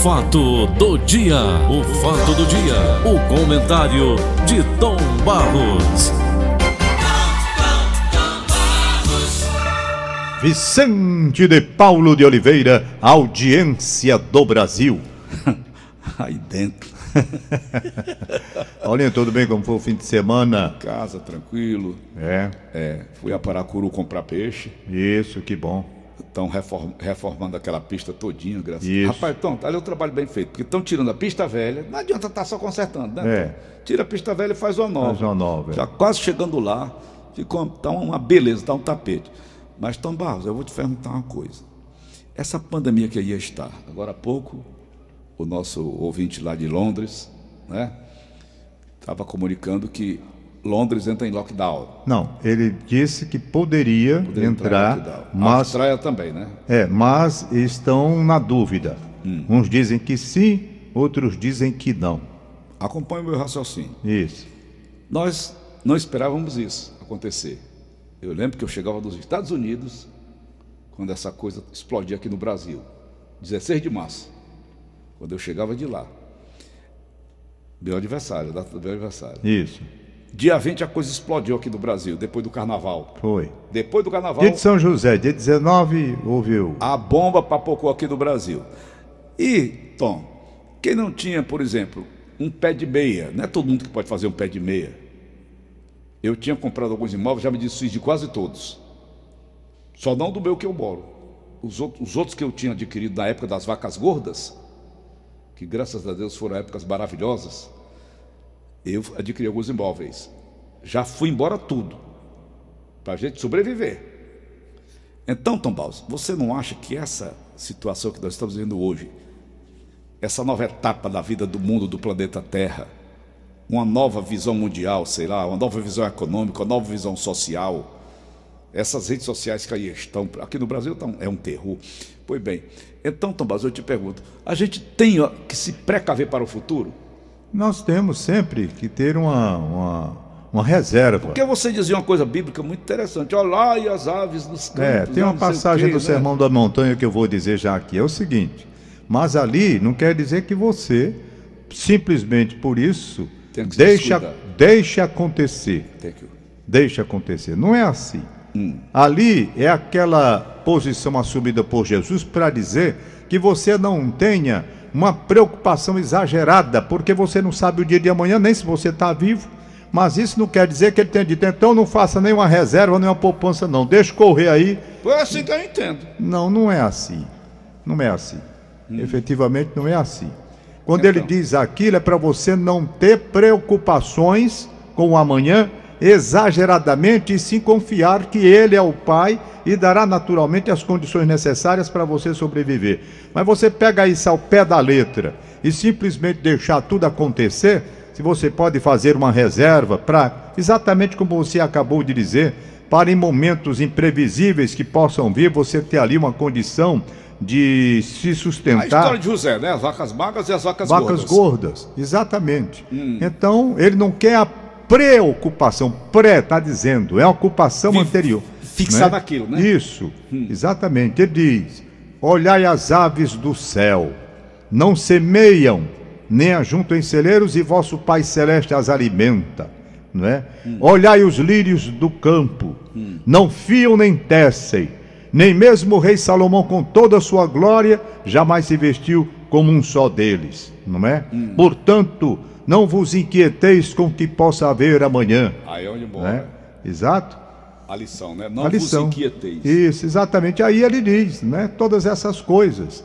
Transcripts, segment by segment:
fato do dia, o fato do dia, o comentário de Tom Barros. Vicente de Paulo de Oliveira, audiência do Brasil. Aí dentro. Paulinho, tudo bem? Como foi o fim de semana? Casa, tranquilo. É, É, fui a Paracuru comprar peixe. isso, que bom. Estão reform- reformando aquela pista todinha, graças a. Deus. Rapaz, então, ali é um trabalho bem feito. Porque estão tirando a pista velha. Não adianta estar só consertando, né? É. Tira a pista velha e faz uma nova. Faz uma nova, é. Já quase chegando lá, ficou tá uma beleza, tá um tapete. Mas, Tom Barros, eu vou te perguntar uma coisa. Essa pandemia que ia estar, agora há pouco, o nosso ouvinte lá de Londres, né? Estava comunicando que Londres entra em lockdown. Não, ele disse que poderia, Poderia em entrar, lockdown. A mas, Austrália também, né? é, mas estão na dúvida. Hum. Uns dizem que sim, outros dizem que não. Acompanhe o meu raciocínio. Isso. Nós não esperávamos isso acontecer. Eu lembro que eu chegava dos Estados Unidos quando essa coisa explodia aqui no Brasil. 16 de março. Quando eu chegava de lá. Meu aniversário, data do meu aniversário. Isso. Dia 20 a coisa explodiu aqui no Brasil, depois do carnaval. Foi. Depois do carnaval, Dia de São José, dia 19, houve o. a bomba papocou aqui no Brasil. E, Tom, quem não tinha, por exemplo, um pé de meia, não é todo mundo que pode fazer um pé de meia. Eu tinha comprado alguns imóveis, já me desfiz de quase todos. Só não do meu que eu moro. Os outros que eu tinha adquirido na época das vacas gordas, que graças a Deus foram épocas maravilhosas, eu adquiri alguns imóveis. Já fui embora tudo, para a gente sobreviver. Então, Tom Baus, você não acha que essa situação que nós estamos vivendo hoje, essa nova etapa da vida do mundo, do planeta Terra, uma nova visão mundial, sei lá, uma nova visão econômica, uma nova visão social, essas redes sociais que aí estão, aqui no Brasil tá é um terror. Pois bem, então, Tom Baus, eu te pergunto, a gente tem que se precaver para o futuro? Nós temos sempre que ter uma, uma, uma reserva. Porque você dizia uma coisa bíblica muito interessante, olha e as aves dos campos. É, tem uma sei o passagem quê, do né? Sermão da Montanha que eu vou dizer já aqui. É o seguinte: mas ali não quer dizer que você, simplesmente por isso, deixa, deixa acontecer. Deixa acontecer. Não é assim. Ali é aquela posição assumida por Jesus para dizer que você não tenha uma preocupação exagerada, porque você não sabe o dia de amanhã, nem se você está vivo. Mas isso não quer dizer que ele tenha dito, então não faça nenhuma reserva, nenhuma poupança, não. Deixa correr aí. Foi assim que eu entendo. Não, não é assim. Não é assim. Efetivamente não é assim. Quando ele Então. diz aquilo, é para você não ter preocupações com o amanhã exageradamente e sim confiar que ele é o Pai e dará naturalmente as condições necessárias para você sobreviver. Mas você pega isso ao pé da letra e simplesmente deixar tudo acontecer, se você pode fazer uma reserva para, exatamente como você acabou de dizer, para em momentos imprevisíveis que possam vir, você ter ali uma condição de se A sustentar. história de José, né? As vacas magras e as vacas, Vacas gordas. gordas, exatamente. Hum. Então, ele não quer a preocupação, pré, está dizendo, é a ocupação anterior. fixar naquilo, né? Isso, exatamente. Ele diz: Olhai as aves do céu, não semeiam, nem ajuntam em celeiros, e vosso Pai Celeste as alimenta. Não é? Olhai os lírios do campo, não fiam nem tecem, nem mesmo o rei Salomão, com toda a sua glória, jamais se vestiu como um só deles. Não é? Portanto, não vos inquieteis com o que possa haver amanhã. Aí é onde Né? mora Exato a lição, né? Não a lição. vos inquieteis. Isso, exatamente. Aí ele diz, né? Todas essas coisas.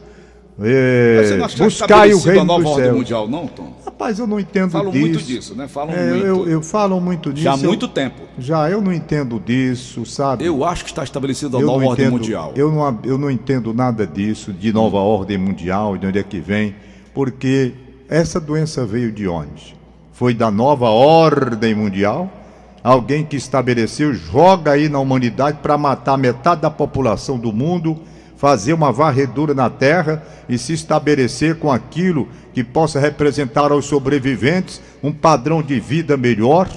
Mas É, você não acha que está buscai o reino a nova dos ordem céus. mundial, não, Tom? Rapaz, eu não entendo Falam disso. muito disso, né? Falam É, muito. Eu, eu falo muito disso. Já há eu- muito tempo. Já, eu não entendo disso, sabe? Eu acho que está estabelecida a nova ordem mundial. Eu não, eu não entendo nada disso, de nova ordem mundial, de onde é que vem, porque essa doença veio de onde? Foi da nova ordem mundial? Alguém que estabeleceu, joga aí na humanidade para matar metade da população do mundo, fazer uma varredura na terra e se estabelecer com aquilo que possa representar aos sobreviventes um padrão de vida melhor,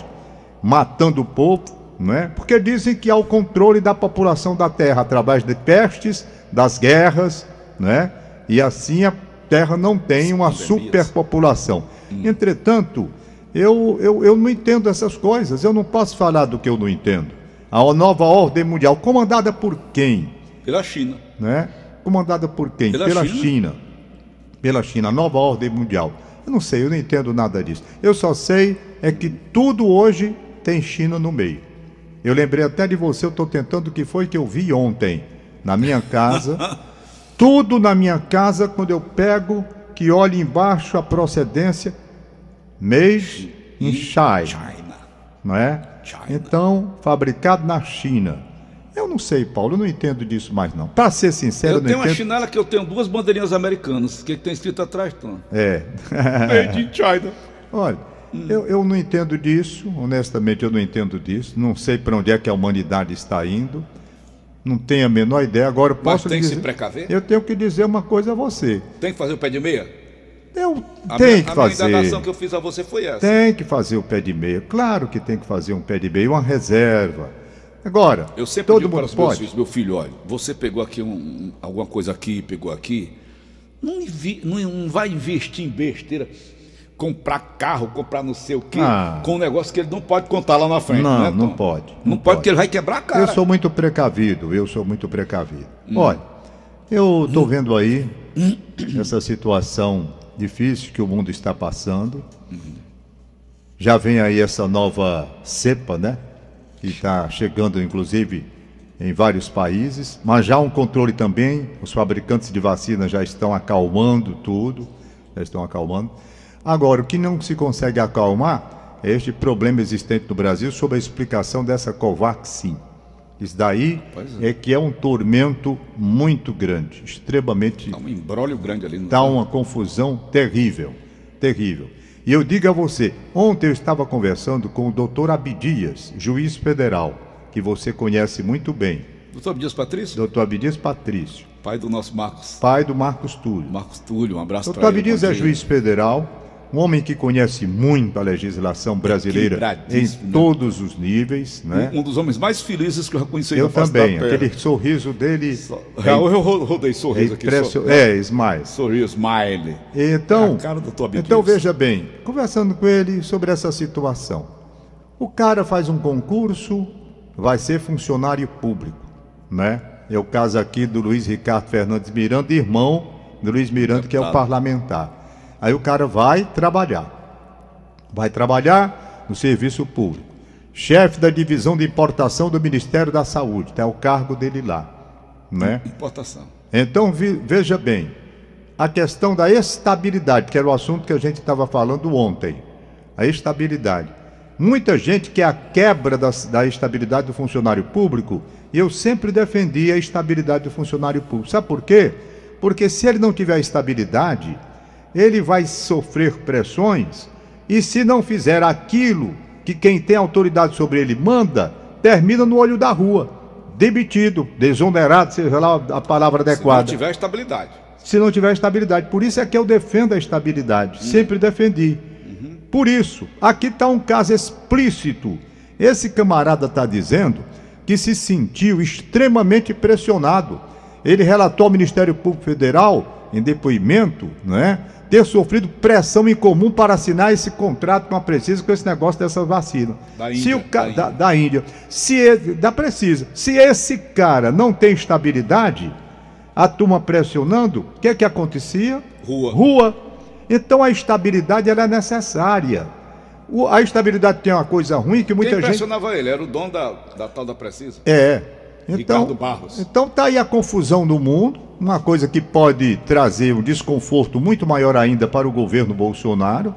matando o povo, não é? Porque dizem que há o controle da população da terra através de pestes, das guerras, não é? E assim a Terra não tem uma superpopulação. Entretanto, eu, eu, eu não entendo essas coisas, eu não posso falar do que eu não entendo. A nova ordem mundial, comandada por quem? Pela China. Né? Comandada por quem? Pela Pela China. China. Pela China, a nova ordem mundial. Eu não sei, eu não entendo nada disso. Eu só sei é que tudo hoje tem China no meio. Eu lembrei até de você, eu estou tentando o que foi que eu vi ontem na minha casa. tudo na minha casa, quando eu pego, que olho embaixo a procedência, made in China, China. não é? China. Então, fabricado na China. Eu não sei, Paulo, eu não entendo disso mais não. Para ser sincero, Eu eu não tenho uma entendo. chinela que eu tenho duas bandeirinhas americanas. Que, que tem escrito atrás, Tom? É. Made in China. Olha, eu, eu não entendo disso, honestamente eu não entendo disso. Não sei para onde é que a humanidade está indo. Não tenho a menor ideia. Agora eu Mas posso tem que dizer. se precaver? Eu tenho que dizer uma coisa a você. Tem que fazer o pé de meia? Eu A tenho minha, que a fazer. indagação que eu fiz a você foi essa. Tem que fazer o pé de meia. Claro que tem que fazer um pé de meia, uma reserva. Agora, Eu sempre todo digo para mundo os meus filhos, meu filho, olha, você pegou aqui um- um- alguma coisa aqui, pegou aqui, não, invi- não- não vai investir em besteira, comprar carro, comprar não sei o quê, Ah. com um negócio que ele não pode contar lá na frente. Não, né, não pode, Não, não pode, porque ele vai quebrar a cara. Eu sou muito precavido, eu sou muito precavido. Hum. Olha, eu estou vendo aí essa situação difícil que o mundo está passando. Já vem aí essa nova cepa, né? Que está chegando, inclusive, em vários países, mas já há um controle também. Os fabricantes de vacina já estão acalmando tudo, já estão acalmando. Agora, o que não se consegue acalmar é este problema existente no Brasil sobre a explicação dessa Covaxin. Isso daí Pois é. que é um tormento muito grande, extremamente Dá um embrólio grande ali. No Está uma confusão terrível, terrível. E eu digo a você, ontem eu estava conversando com o doutor Abdias, juiz federal, que você conhece muito bem. Doutor Dias Patrício, Doutor Abdias Patrício, pai do nosso Marcos, pai do Marcos Túlio. Marcos Túlio, um abraço Doutor para ele. Abdias bom é juiz federal, um homem que conhece muito a legislação brasileira em né? todos os níveis, né? Um, um dos homens mais felizes que eu já conheci Eu também, aquele sorriso dele É, eu ro- rodei é sorriso aqui. impressionante. sor- É, Ismael. Sorriso, smile. Então, É então veja bem, conversando com ele sobre essa situação. O cara faz um concurso, vai ser funcionário público, né? É o caso aqui do Luiz Ricardo Fernandes Miranda, irmão do Luiz Miranda, que é o parlamentar. Aí o cara vai trabalhar. Vai trabalhar no serviço público. Chefe da divisão de importação do Ministério da Saúde, tá o cargo dele lá, né? Importação. Então veja bem, a questão da estabilidade, que era o assunto que a gente estava falando ontem. A estabilidade. Muita gente quer a quebra da, da estabilidade do funcionário público, e eu sempre defendi a estabilidade do funcionário público. Sabe por quê? Porque se ele não tiver estabilidade, ele vai sofrer pressões, e se não fizer aquilo que quem tem autoridade sobre ele manda, termina no olho da rua demitido, desonerado, seja lá a palavra Se não adequada. tiver estabilidade. Se não tiver estabilidade. Por isso é que eu defendo a estabilidade. Sempre defendi. Por isso, aqui está um caso explícito. Esse camarada está dizendo que se sentiu extremamente pressionado. Ele relatou ao Ministério Público Federal, em depoimento, né, ter sofrido pressão incomum para assinar esse contrato com a Precisa com esse negócio dessa vacina. Da Se Índia, o ca- da da, da Índia. Se ele, da Precisa. Se esse cara não tem estabilidade, a turma pressionando, o que é que acontecia? Rua. Rua. Então a estabilidade ela é necessária. O- a estabilidade tem uma coisa ruim que muita Quem gente. pressionava ele? Era o dono da, da tal da Precisa? É. Então, Ricardo Barros. então tá aí a confusão no mundo, uma coisa que pode trazer um desconforto muito maior ainda para o governo Bolsonaro,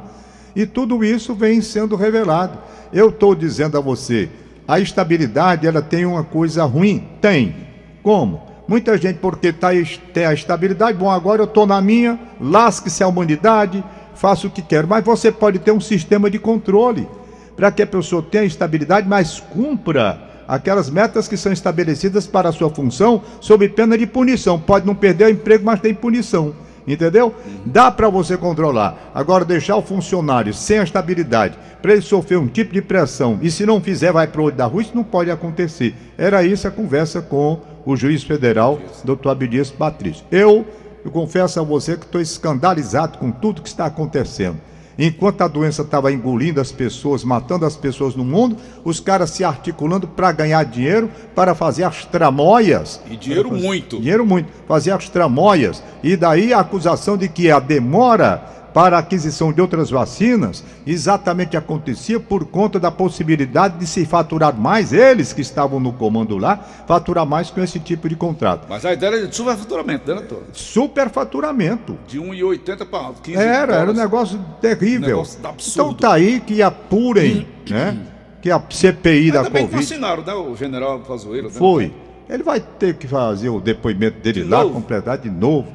e tudo isso vem sendo revelado. Eu estou dizendo a você, a estabilidade ela tem uma coisa ruim? Tem. Como? Muita gente, porque tá, tem a estabilidade, bom, agora eu estou na minha, lasque-se a humanidade, faço o que quero. Mas você pode ter um sistema de controle para que a pessoa tenha estabilidade, mas cumpra aquelas metas que são estabelecidas para a sua função, sob pena de punição. Pode não perder o emprego, mas tem punição. Entendeu? Dá para você controlar. Agora, deixar o funcionário sem a estabilidade, para ele sofrer um tipo de pressão, e se não fizer, vai para o olho da rua, isso não pode acontecer. Era isso a conversa com o juiz federal, doutor Abdias Patrício. Eu eu confesso a você que estou escandalizado com tudo que está acontecendo. Enquanto a doença estava engolindo as pessoas, matando as pessoas no mundo, os caras se articulando para ganhar dinheiro, para fazer as tramóias. E dinheiro fazer, muito. Dinheiro muito. Fazer as tramóias. E daí a acusação de que a demora para a aquisição de outras vacinas exatamente acontecia por conta da possibilidade de se faturar mais, eles que estavam no comando lá, faturar mais com esse tipo de contrato. Mas a ideia era de superfaturamento, né, doutor? Superfaturamento. De 1,80 para 15 Era, era um negócio terrível. Um negócio absurdo. Então tá aí que apurem, né? Que a CPI Ainda da bem Covid. Que vacinaram, né, o general Pazuello. Né? Foi. Ele vai ter que fazer o depoimento dele De lá, novo? completar de novo.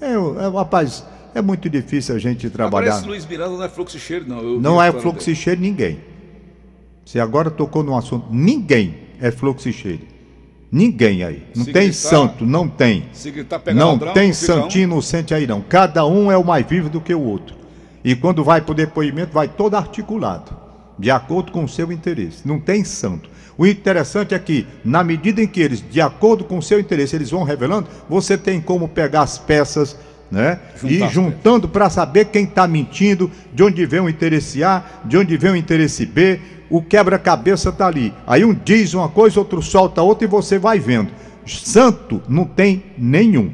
É, é, rapaz, é muito difícil a gente trabalhar. Esse Luiz Miranda não é fluxo e cheiro, não. Eu Não é fluxo e cheiro ninguém. Você agora tocou num assunto. Ninguém é fluxo e cheiro. Ninguém aí. Não Se tem gritar- santo, não tem. Se gritar Não ladrão, tem fica um. santinho inocente aí não. Cada um é o mais vivo do que o outro. E quando vai para o depoimento, vai todo articulado, de acordo com o seu interesse. Não tem santo. O interessante é que, na medida em que eles, de acordo com o seu interesse, eles vão revelando, você tem como pegar as peças, né? Juntar e juntando para saber quem está mentindo, de onde vem o interesse A, de onde vem o interesse B. O quebra-cabeça está ali. Aí um diz uma coisa, outro solta outra e você vai vendo. Santo não tem nenhum.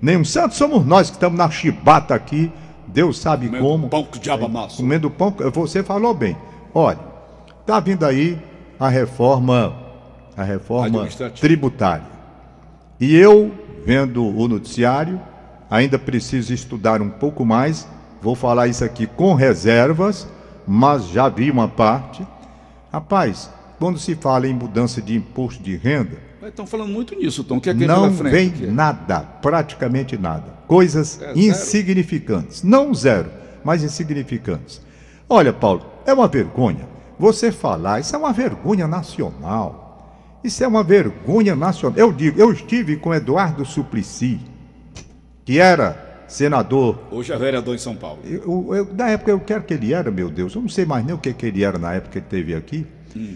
Nenhum santo somos nós que estamos na chibata aqui. Deus sabe Comendo como. pão que diabo amassou. Comendo pão. Você falou bem. Olha, tá vindo aí a reforma, a reforma tributária. E eu, vendo o noticiário, ainda preciso estudar um pouco mais. Vou falar isso aqui com reservas, mas já vi uma parte. Rapaz, quando se fala em mudança de imposto de renda, Estão falando muito nisso, Tom. O que é que não frente? vem que é? nada, praticamente nada. Coisas É, insignificantes. Não zero, mas insignificantes. Olha, Paulo, é uma vergonha você falar, isso é uma vergonha nacional. Isso é uma vergonha nacional. Eu digo, eu estive com Eduardo Suplicy, que era senador. Hoje é vereador em São Paulo. Eu, eu- na época eu quero que ele era, meu Deus, eu não sei mais nem o que, que ele era na época que ele esteve aqui.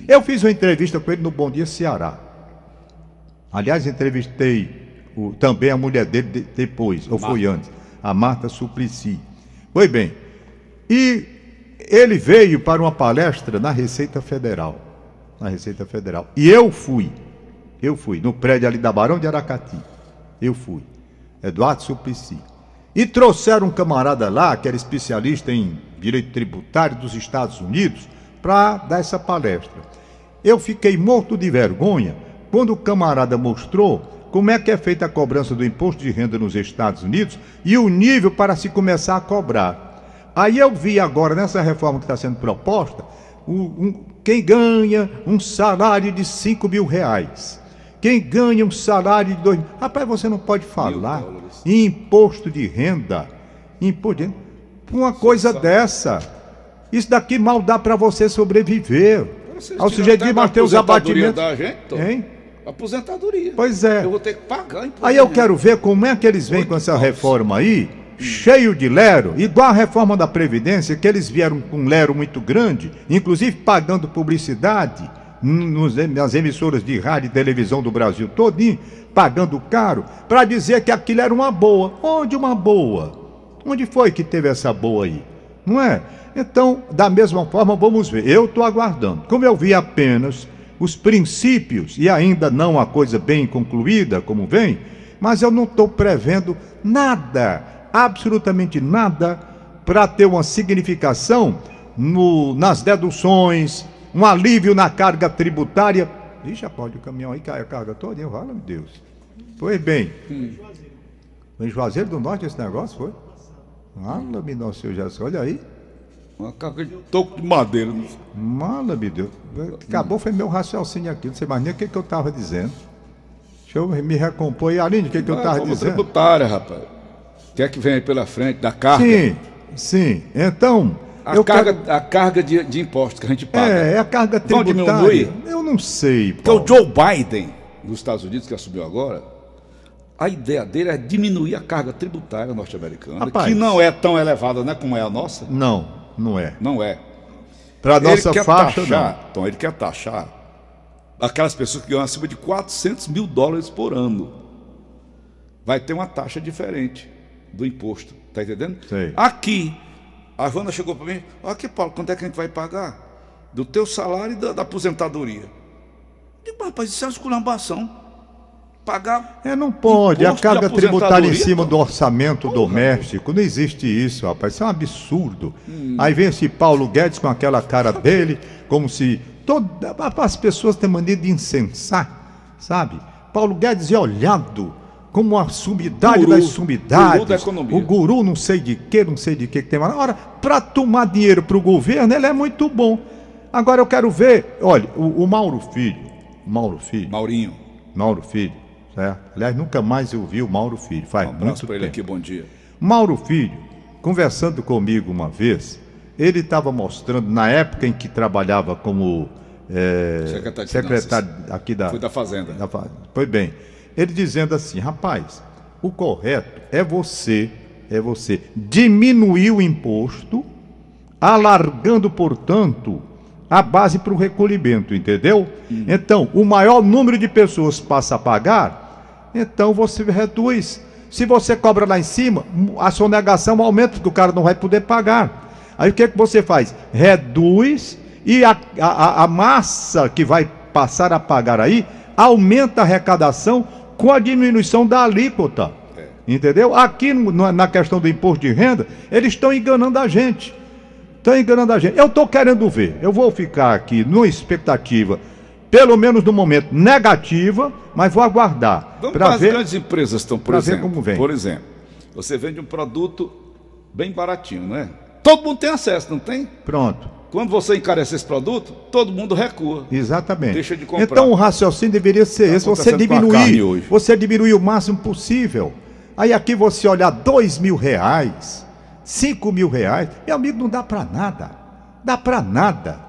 Eu fiz uma entrevista com ele no Bom Dia Ceará. Aliás, entrevistei o- também a mulher dele de- depois, ou foi antes, a Marta Suplicy. Pois bem, e ele veio para uma palestra na Receita Federal. Na Receita Federal. E eu fui. Eu fui, no prédio ali da Barão de Aracati. Eu fui. Eduardo Suplicy. E trouxeram um camarada lá, que era especialista em direito tributário dos Estados Unidos, para dar essa palestra. Eu fiquei morto de vergonha quando o camarada mostrou como é que é feita a cobrança do imposto de renda nos Estados Unidos e o nível para se começar a cobrar. Aí eu vi agora, nessa reforma que está sendo proposta, um- quem ganha um salário de 5 mil reais. Quem ganha um salário de dois. Rapaz, você não pode falar em imposto de renda. Imposto de renda. Uma coisa dessa. Isso daqui mal dá para você sobreviver. Ao sujeito de aposentadoria abatimentos. Da gente. Hein? Aposentadoria. Pois é. Eu vou ter que pagar imposto. Aí eu quero ver como é que eles vêm com essa reforma aí, cheio de lero, igual a reforma da Previdência, que eles vieram com um lero muito grande, inclusive pagando publicidade nas emissoras de rádio e televisão do Brasil todinho, pagando caro, para dizer que aquilo era uma boa. Onde uma boa? Onde foi que teve essa boa aí? Não é? Então, da mesma forma, vamos ver. Eu estou aguardando. Como eu vi apenas os princípios e ainda não a coisa bem concluída, como vem, mas eu não estou prevendo nada, absolutamente nada, para ter uma significação no- nas deduções, um alívio na carga tributária. Ih, pode o caminhão aí cai a carga toda, hein? Fala, meu Deus. Pois bem. Foi em Juazeiro do Norte esse negócio, foi? Fala-me, nosso Senhor Jesus. Olha aí. Uma carga de toco de madeira. Mala-me Deus. Acabou, foi meu raciocínio aqui. Não sei mais nem o que, que eu estava dizendo. Deixa eu me recompor. E Aline, o que, que eu estava dizendo? tributária, rapaz. O que é que vem aí pela frente da carga? Sim, sim. Então. A eu carga, quero- a carga de, de impostos que a gente paga. É, é a carga tributária. Eu não sei. Porque o. Joe Biden, dos Estados Unidos, que assumiu agora, a ideia dele é diminuir a carga tributária norte-americana, que não é tão elevada né, como é a nossa. Não, não é. Não é. Para nossa ele quer faixa, taxar, Então, ele quer taxar aquelas pessoas que ganham acima de 400 mil dólares por ano. Vai ter uma taxa diferente. do imposto. Tá entendendo? Sei. Aqui, a Wanda chegou para mim, aqui, Paulo, quanto é que a gente vai pagar? Do teu salário e da, da aposentadoria. Eu digo, rapaz, isso é uma esculhambação. Pagar. É, não pode. A carga tributária em cima do orçamento doméstico. Não existe isso, rapaz. Isso é um absurdo. Hum. Aí vem esse Paulo Guedes com aquela cara dele, como se. Toda, as pessoas têm mania de incensar, sabe? Paulo Guedes é olhado como a sumidade Guru. das sumidades. Guru da economia. O guru não sei de que, não sei de que que tem mais. Ora, para tomar dinheiro para o governo, ele é muito bom. Agora eu quero ver, olha, o, o Mauro Filho, Mauro Filho, Maurinho, Mauro Filho, certo? Aliás, nunca mais eu vi o Mauro Filho, faz um muito para ele tempo. aqui, bom dia. Mauro Filho, conversando comigo uma vez, ele estava mostrando, na época em que trabalhava como é, Secretário de secretário aqui da, Foi da Fazenda. da Foi bem. Ele dizendo assim, rapaz, o correto é você, é você diminuir o imposto, alargando, portanto, a base para o recolhimento, entendeu? Então, o maior número de pessoas passa a pagar, então você reduz. Se você cobra lá em cima, a sonegação aumenta, porque o cara não vai poder pagar. Aí o que, que você faz? Reduz e a, a, a massa que vai passar a pagar aí aumenta a arrecadação com a diminuição da alíquota. Entendeu? Aqui no- na- questão do imposto de renda, eles estão enganando a gente. Estão enganando a gente. Eu estou querendo ver. Eu vou ficar aqui numa expectativa, pelo menos no momento, negativa, mas vou aguardar. Vamos para as ver. grandes empresas estão, por exemplo. como vem. Por exemplo, você vende um produto bem baratinho, não é? Todo mundo tem acesso, não tem? Pronto. Quando você encarece esse produto, todo mundo recua. Exatamente. Deixa de comprar. Então o raciocínio deveria ser Tá esse: você diminuir, você diminuir o máximo possível. Aí aqui você olhar dois mil reais, cinco mil reais, meu amigo, não dá para nada. Dá para nada.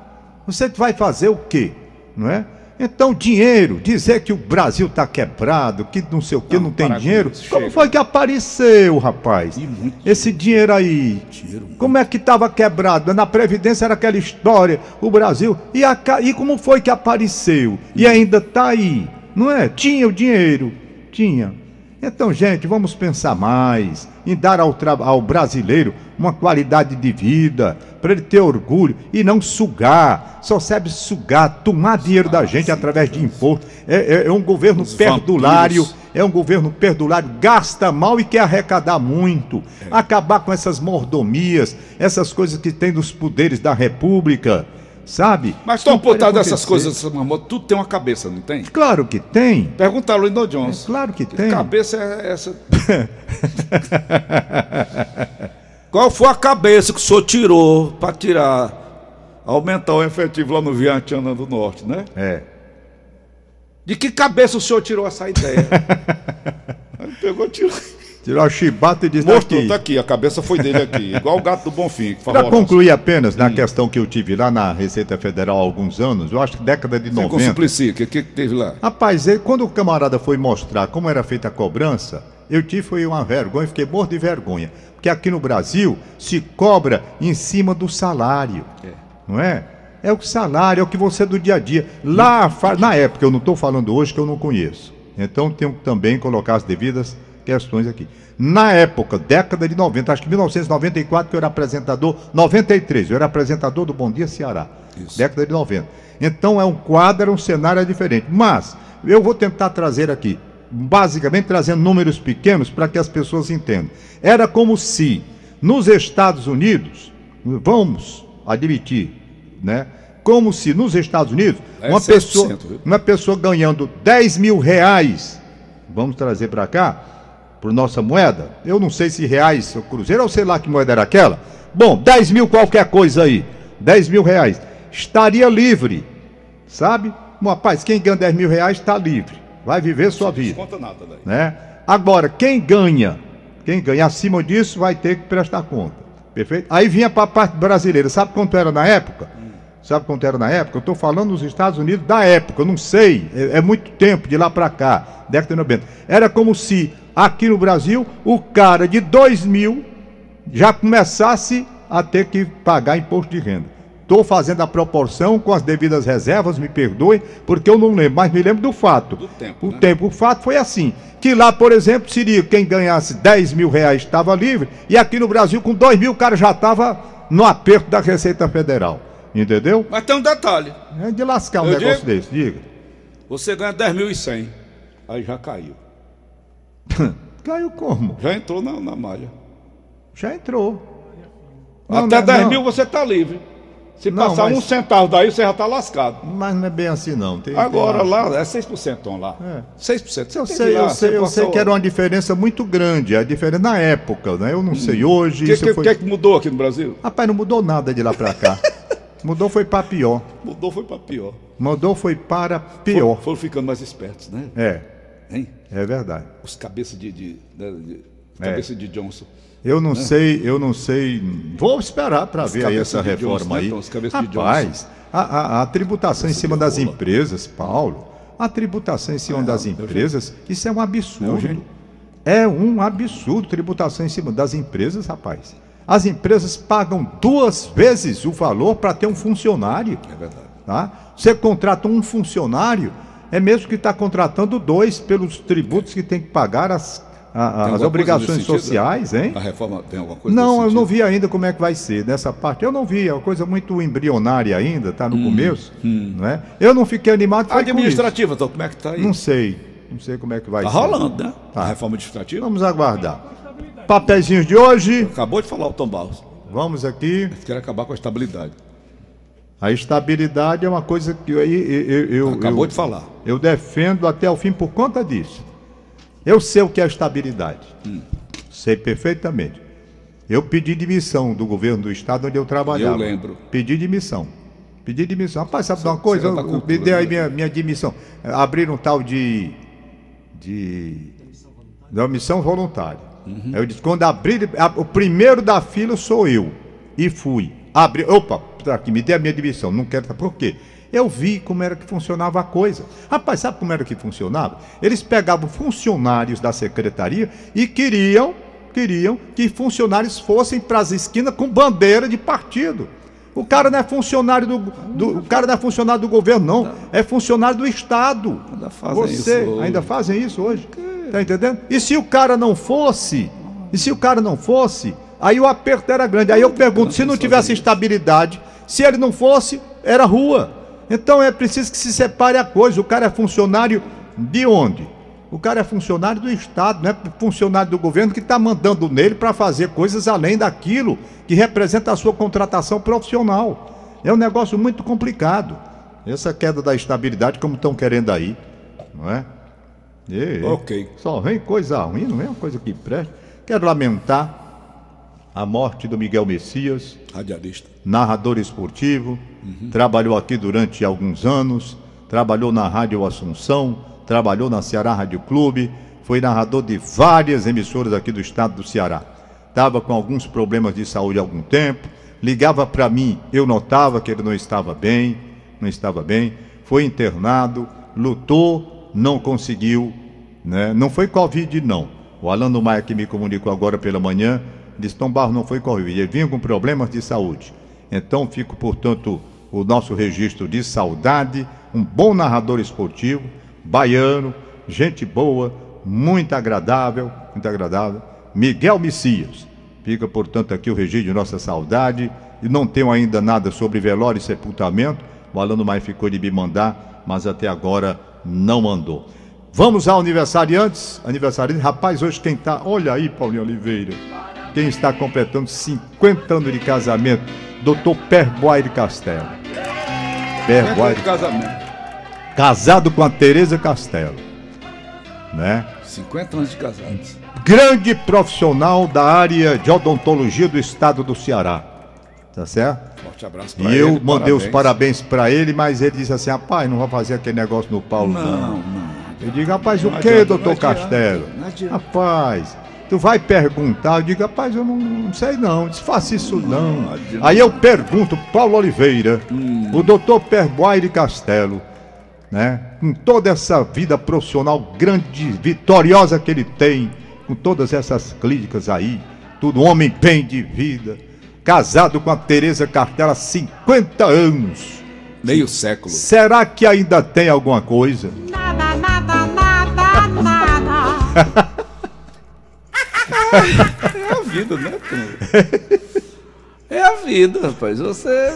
Você vai fazer o quê? Não é? Então, dinheiro, dizer que o Brasil está quebrado, que não sei o que, não, Não, tem dinheiro. isso, Como chega. foi que apareceu, rapaz? Esse dinheiro aí. Dinheiro. Como é que estava quebrado? Na Previdência era aquela história, o Brasil. E, a, e como foi que apareceu? E ainda está aí, não é? Tinha o dinheiro, tinha. Então, gente, vamos pensar mais em dar ao, ao brasileiro uma qualidade de vida, para ele ter orgulho e não sugar. Só sabe sugar, tomar dinheiro da gente através de imposto. É, é- é um governo Os perdulário. vampiros. É um governo perdulário, gasta mal e quer arrecadar muito. Acabar com essas mordomias, essas coisas que tem nos poderes da República, sabe? Mas estão dessas acontecer. coisas, marmota, tudo tem uma cabeça, não tem? Claro que tem. Pergunta a Lindon Jones. Claro que Que tem. cabeça é essa? Qual foi a cabeça que o senhor tirou para tirar, aumentar o efetivo lá no Vientiana do Norte, né? É. De que cabeça o senhor tirou essa ideia? Aí pegou, tirou. Tirou a chibata e disse Mostrou, aqui. tá aqui, a cabeça foi dele aqui, igual o gato do Bonfim. que Para concluir apenas na questão que eu tive lá na Receita Federal há alguns anos, eu acho que década de Você com 90. Suplicy, o que, que teve lá? Rapaz, ele- quando o camarada foi mostrar como era feita a cobrança, eu tive foi uma vergonha, fiquei morto de vergonha. Porque aqui no Brasil se cobra em cima do salário. Não é? É o salário, é o que você é do dia a dia. Lá, na época, eu não estou falando hoje que eu não conheço. Então tenho que também colocar as devidas questões aqui. Na época, década de 90, acho que 1994, que eu era apresentador, 93, eu era apresentador do Bom Dia Ceará. Isso. Década de 90. Então é um quadro, era um cenário diferente. Mas eu vou tentar trazer aqui, basicamente trazendo números pequenos para que as pessoas entendam. Era como se nos Estados Unidos, vamos admitir, né? Como se nos Estados Unidos, É uma 7%, pessoa, viu? uma pessoa ganhando 10 mil reais, vamos trazer para cá, por nossa moeda, eu não sei se reais ou cruzeiro, ou sei lá que moeda era aquela. Bom, 10 mil qualquer coisa aí, 10 mil reais, estaria livre, sabe? Bom, rapaz, quem ganha 10 mil reais está livre, vai viver sua vida Desconta nada daí. né? Agora, quem ganha, quem ganha acima disso vai ter que prestar conta. Perfeito? Aí vinha para a parte brasileira. Sabe quanto era na época? Sabe quanto era na época? Eu estou falando nos Estados Unidos da época, eu não sei, é, é muito tempo de lá para cá, década de 90. Era como se aqui no Brasil o cara de 2 mil já começasse a ter que pagar imposto de renda. Estou fazendo a proporção com as devidas reservas, me perdoe, porque eu não lembro, mas me lembro do fato. Do tempo, o né? tempo. O fato foi assim: que lá, por exemplo, seria quem ganhasse 10 mil reais estava livre, e aqui no Brasil, com 2 mil, o cara já estava no aperto da Receita Federal. Entendeu? Mas tem um detalhe. É de lascar um Eu negócio digo- desse, diga. Você ganha 10.100. Aí já caiu. Caiu como? Já entrou na, na malha. Já entrou. Não, Até não, 10 não. mil você tá livre. Se Não, passar mas- um centavo daí, você já tá lascado. Mas não é bem assim, não. Tem- Agora tem- lá é 6% Tom, lá. É. 6%. Eu Você sei, lá, eu sei, eu sei que era uma diferença muito grande. A diferença na época, né? Eu não sei hoje. O que, que, foi... que, que mudou aqui no Brasil? Rapaz, não mudou nada de lá pra cá. mudou foi para pior. Mudou foi para pior. Mudou foi para pior. Foram, foram ficando mais espertos, né? É, Hein? é verdade. Os cabeças de. de, né, de- É. cabeça de Johnson. Eu não sei, eu não sei. Vou esperar para ver aí essa reforma Johnson, né, aí. Tom? Os cabeças de Rapaz, a, a- a tributação em cima das empresas, Paulo, a tributação em cima das empresas, isso é um absurdo. Eugênio. É um absurdo tributação em cima das empresas, rapaz. As empresas pagam duas vezes o valor para ter um funcionário. É verdade. Tá? Você contrata um funcionário, é mesmo que está contratando dois pelos tributos que tem que pagar as, a- a- as obrigações sociais, hein? A reforma tem alguma coisa Não, eu não vi ainda como é que vai ser nessa parte. Eu não vi, é uma coisa muito embrionária ainda, está no começo. Não é? Eu não fiquei animado. com Administrativa, então, como é que tá aí? Não sei, não sei como é que vai Tá ser. rolando, né? Tá. A reforma administrativa. Vamos aguardar. Papeizinhos de hoje, Acabou de falar o Tom Barros. vamos aqui. Quer acabar com a estabilidade. A estabilidade é uma coisa que eu, eu, eu, Acabou eu- de falar. Eu defendo até o fim por conta disso. Eu sei o que é estabilidade. Sei perfeitamente. Eu pedi demissão do governo do estado onde eu trabalhava. Eu lembro. Pedi demissão. Pedi demissão. Rapaz, sabe de uma coisa? da Eu- cultura, me aí né? minha, minha demissão. Abriram um tal de. de. da missão voluntária. Uhum. Eu disse: quando abrir. O primeiro da fila sou eu. E fui. Abri. Opa, tá aqui, me dê a minha demissão. Não quero. Por quê? Eu vi como era que funcionava a coisa. Rapaz, sabe como era que funcionava? Eles pegavam funcionários da secretaria e queriam, queriam que funcionários fossem para as esquinas com bandeira de partido. O cara não é funcionário do, do- o cara não é funcionário do governo não, é funcionário do estado. Ainda fazem Você isso hoje. ainda fazem isso hoje? Tá entendendo? E se o cara não fosse, e se o cara não fosse, aí o aperto era grande. Aí eu pergunto, se não tivesse estabilidade, se ele não fosse, era rua. Então é preciso que se separe a coisa. O cara é funcionário de onde? O cara é funcionário do Estado, não é funcionário do governo que está mandando nele para fazer coisas além daquilo que representa a sua contratação profissional. É um negócio muito complicado. Essa queda da estabilidade, como estão querendo aí, não é? E- Ok. Só vem coisa ruim, não é uma coisa que presta. Quero lamentar a morte do Miguel Messias, Radialista. narrador esportivo, trabalhou aqui durante alguns anos, trabalhou na Rádio Assunção, trabalhou na Ceará Rádio Clube, foi narrador de várias emissoras aqui do estado do Ceará. Estava com alguns problemas de saúde há algum tempo, ligava para mim, eu notava que ele não estava bem, não estava bem, foi internado, lutou, não conseguiu, né? Não foi Covid, não. O Alano Maia que me comunicou agora pela manhã, disse, Tom Barro não foi Covid, ele vinha com problemas de saúde. Então fico, portanto, o nosso registro de saudade, um bom narrador esportivo, baiano, gente boa, muito agradável, muito agradável, Miguel Messias. Fica, portanto, aqui o registro de nossa saudade, e não tenho ainda nada sobre velório e sepultamento, o Alano Maia ficou de me mandar, mas até agora não mandou. Vamos ao aniversariantes. Aniversariante, rapaz, hoje quem tá. Olha aí, Paulinho Oliveira. Quem está completando 50 anos de casamento, Dr. Perboire Castelo. Perboire, de casamento. casado com a Tereza Castelo. Né? 50 anos de casados. Grande profissional da área de odontologia do estado do Ceará. Tá certo? Forte abraço E pra eu ele. mandei os parabéns para ele, mas ele disse assim: rapaz, não vai fazer aquele negócio no Paulo, não. Não, não. Eu digo, rapaz, o Não que, adianta, doutor não Castelo? não adianta. Rapaz, tu vai perguntar, eu digo, rapaz, eu não, não sei não, desfaça isso não. Hum. Aí eu pergunto, Paulo Oliveira, o doutor Perboire Castelo, né, com toda essa vida profissional grande, vitoriosa que ele tem, com todas essas clínicas aí, tudo homem bem de vida, casado com a Tereza Cartela há 50 anos. Meio século. Será que ainda tem alguma coisa? Nada, nada, nada, nada. É a vida, né, Tom? É a vida, rapaz. Você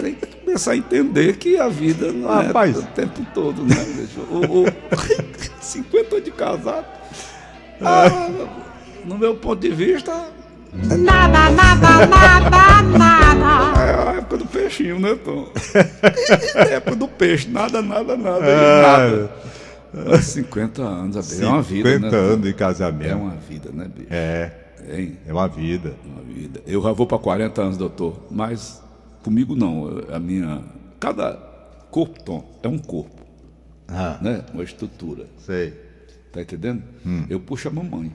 tem que começar a entender que a vida não Rapaz. é o tempo todo, né, bicho? O, o... 50 anos de casado. ah, no meu ponto de vista, Nada, nada, nada, nada. é a época do peixinho, né, Tom? É a época do peixe. Nada, nada, nada. Ah, nada. 50 anos, a vida. É uma vida, 50 né? Anos de É casamento. uma vida, né, bicho? É, Hein? é uma vida. Uma vida. Eu já vou para 40 anos, doutor, mas comigo não. A minha. Cada corpo, Tom, é um corpo, Ah, né? Uma estrutura. sei. Tá entendendo? Eu puxo a mamãe.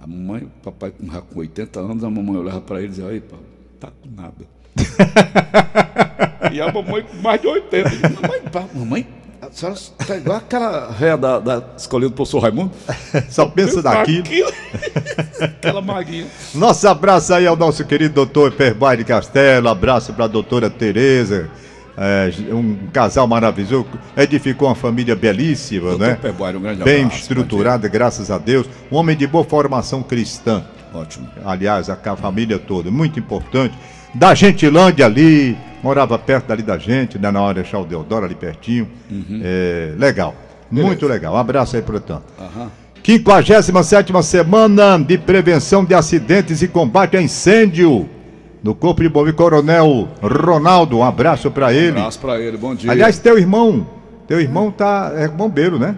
A mamãe, o papai com- já com 80 anos, a mamãe olhava para ele e dizia, aí, Paulo, tá com nada. e a mamãe com mais de 80. Eu digo, mamãe, pá, mamãe, a senhora tá igual aquela réia da, da escolinha do professor Raimundo. Só pensa naquilo. Aquilo. aquela maguinha. Nosso abraço aí ao nosso querido doutor Perbai de Castelo, abraço para a doutora Tereza, é, um casal maravilhoso, edificou uma família belíssima, Doutor né? Perbai, um grande Bem abraço, estruturada, graças a Deus, um homem de boa formação cristã, Ótimo. aliás, a ca- família toda, muito importante, da Gentilândia ali, morava perto dali da gente, né, na hora de Deodoro, ali pertinho, Uhum. É, legal, muito legal, um abraço aí, portanto. Aham. 57 semana de prevenção de acidentes e combate a incêndio. No Corpo de Bombeiro Coronel Ronaldo, um abraço pra ele. Abraço pra ele, bom dia. Aliás, teu irmão, teu irmão tá é bombeiro, né?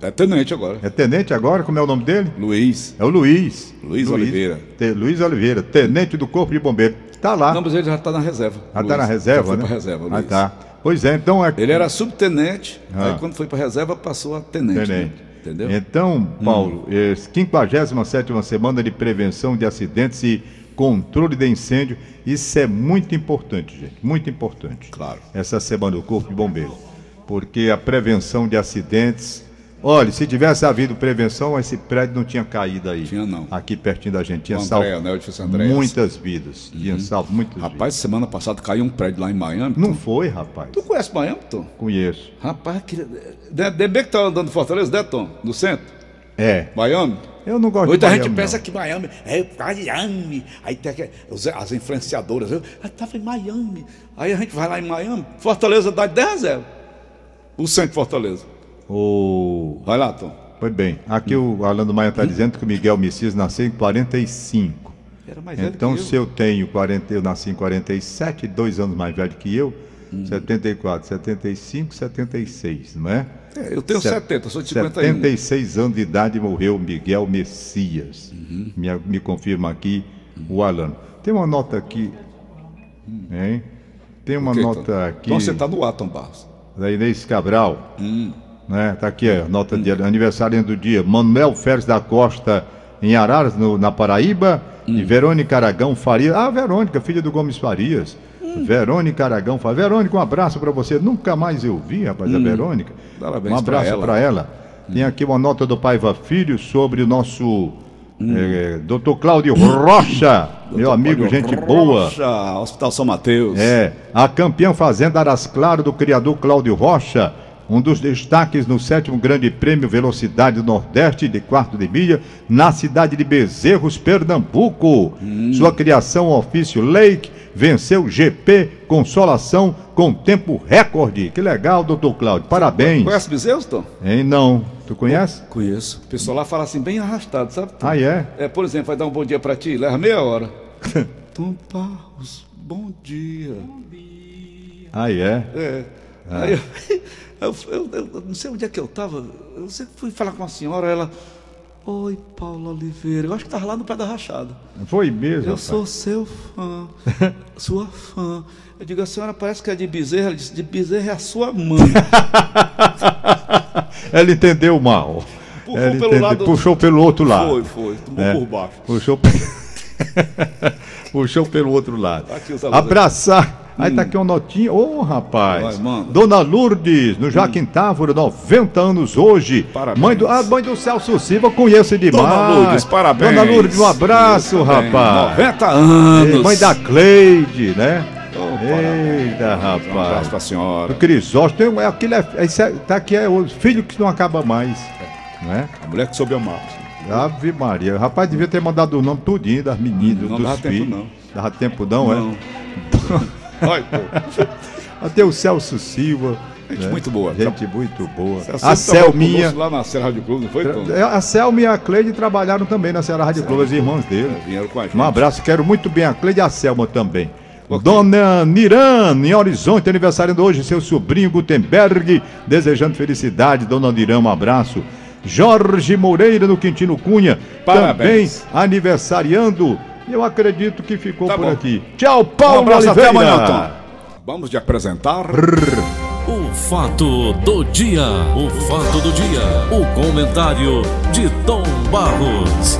é tenente agora. É tenente agora, como é o nome dele? Luiz. É o Luiz. Luiz Oliveira. Te- Luiz Oliveira, tenente do Corpo de Bombeiro. Tá lá. Não, mas ele já tá na reserva. Já Luiz. tá na reserva, já foi né? pra reserva, Ah, Luiz. tá. Pois é, então é Ele era subtenente, Ah. aí quando foi pra reserva passou a tenente. né? Tenente. Entendeu? Então, Paulo, é, 57 semana de prevenção de acidentes e controle de incêndio, isso é muito importante, gente, muito importante. Claro. Essa semana do Corpo de Bombeiro. Porque a prevenção de acidentes. Olha, se tivesse havido prevenção, esse prédio não tinha caído aí. Tinha, não. Aqui pertinho da gente. Tinha salvo né? Muitas vidas. Tinha salvo muitas vidas. Rapaz, semana passada caiu um prédio lá em Miami. Não foi, rapaz. Tu conhece Miami, Tom? Conheço. Rapaz, que... de, de bem que tá andando em Fortaleza, né, Tom? No centro? É. Miami? Eu não gosto Muita de gente Miami, pensa não. que Miami é Miami. Aí tem os- as influenciadoras. Eu "Ah, tava em Miami. Aí a gente vai lá em Miami. Fortaleza dá 10 a 0. O centro de Fortaleza. O... Vai lá, Tom. Foi bem. Aqui o Alan do Maia está dizendo que o Miguel Messias nasceu em 45. Era mais velho Então, que eu. se eu tenho 40, eu nasci em 47, dois anos mais velho que eu, Hum. 74, 75, 76, não é? É, eu tenho Set- 70, sou de 51. 76 anos de idade morreu Miguel Messias. Uhum. Me, me confirma aqui o Alan. Tem uma nota aqui, hein? Tem uma Ok, Tom. nota aqui Então você tá no ar, Tom Barros. da Inês Cabral. Hum. Né? Tá aqui a nota de aniversário do dia. Manuel Férez da Costa em Araras, no- na Paraíba. E Verônica Aragão Farias. Ah, Verônica, filha do Gomes Farias. Verônica Aragão Farias. Verônica, um abraço para você. Nunca mais eu vi, rapaz, a Verônica. Parabéns um abraço pra ela. para ela. Tem aqui uma nota do Paiva Filho sobre o nosso eh, doutor Cláudio Rocha, meu amigo, Cláudio gente boa. Rocha, Hospital São Mateus. É, a campeã Fazenda Aras Claro do criador Cláudio Rocha, um dos destaques no sétimo Grande Prêmio Velocidade Nordeste de quarto de milha, na cidade de Bezerros, Pernambuco. Sua criação ofício Lake venceu GP Consolação com tempo recorde. Que legal, doutor Cláudio, parabéns. Conhece Bezerros, Tom? Hein, não, tu conhece? Conheço. O pessoal lá fala assim, bem arrastado, sabe? Tom? Ah, é? É, por exemplo, vai dar um bom dia pra ti, leva meia hora. Tom Barros, bom dia. Ah, é? É. Aí eu, eu, eu- eu não sei onde é que eu tava. Eu sempre fui falar com a senhora, ela. Oi, Paulo Oliveira. Eu acho que tava lá no pé da rachada. Foi mesmo, Eu rapaz. sou seu fã, sua fã. Eu digo, a senhora parece que é de Bezerra. Ela disse, de Bezerra é a sua mãe. Ela entendeu mal. Puxou Ela pelo entendeu- lado- Puxou pelo outro lado. Foi, foi. Tomou É. por baixo. Puxou, Puxou pelo outro lado. Abraçar, Aí tá aqui uma notinha. Ô, rapaz. Vai. Dona Lourdes, no Joaquim Távora, 90 anos hoje. Parabéns. Mãe do, a mãe do Celso Silva, conheço demais. Dona Lourdes, parabéns. Dona Lourdes, um abraço, Parabéns. rapaz. 90 anos. Ei, Mãe da Cleide, né? Oh, Eita, Um abraço rapaz. pra senhora. O Crisóstomo, é aquele, é, é- tá aqui é o filho que não acaba mais, né? A mulher que soube amar. Ave Maria, o rapaz devia ter mandado o nome tudinho das meninas, Não dos dava tempo, filhos. não. Dava tempo não, é? Não. Olha, Até o Celso Silva. Gente né? muito boa. Gente muito boa. Você A Selminha. Lá na Serra Rádio Clube, não foi, Tom? É, A Selma e a Cleide trabalharam também na Serra Rádio Clube, as irmãs dele. Vieram com a gente. Um abraço, quero muito bem a Cleide e a Selma também. Dona Niran, em Horizonte, aniversariando hoje seu sobrinho Gutenberg, desejando felicidade, Dona Niran, um abraço. Jorge Moreira, no Quintino Cunha, Parabéns. também aniversariando. Eu acredito que ficou Tá por bom. aqui. Tchau, Um Paulo abraço até Oliveira. amanhã, Tom. Vamos de apresentar. O fato do dia, o fato do dia, o comentário de Tom Barros.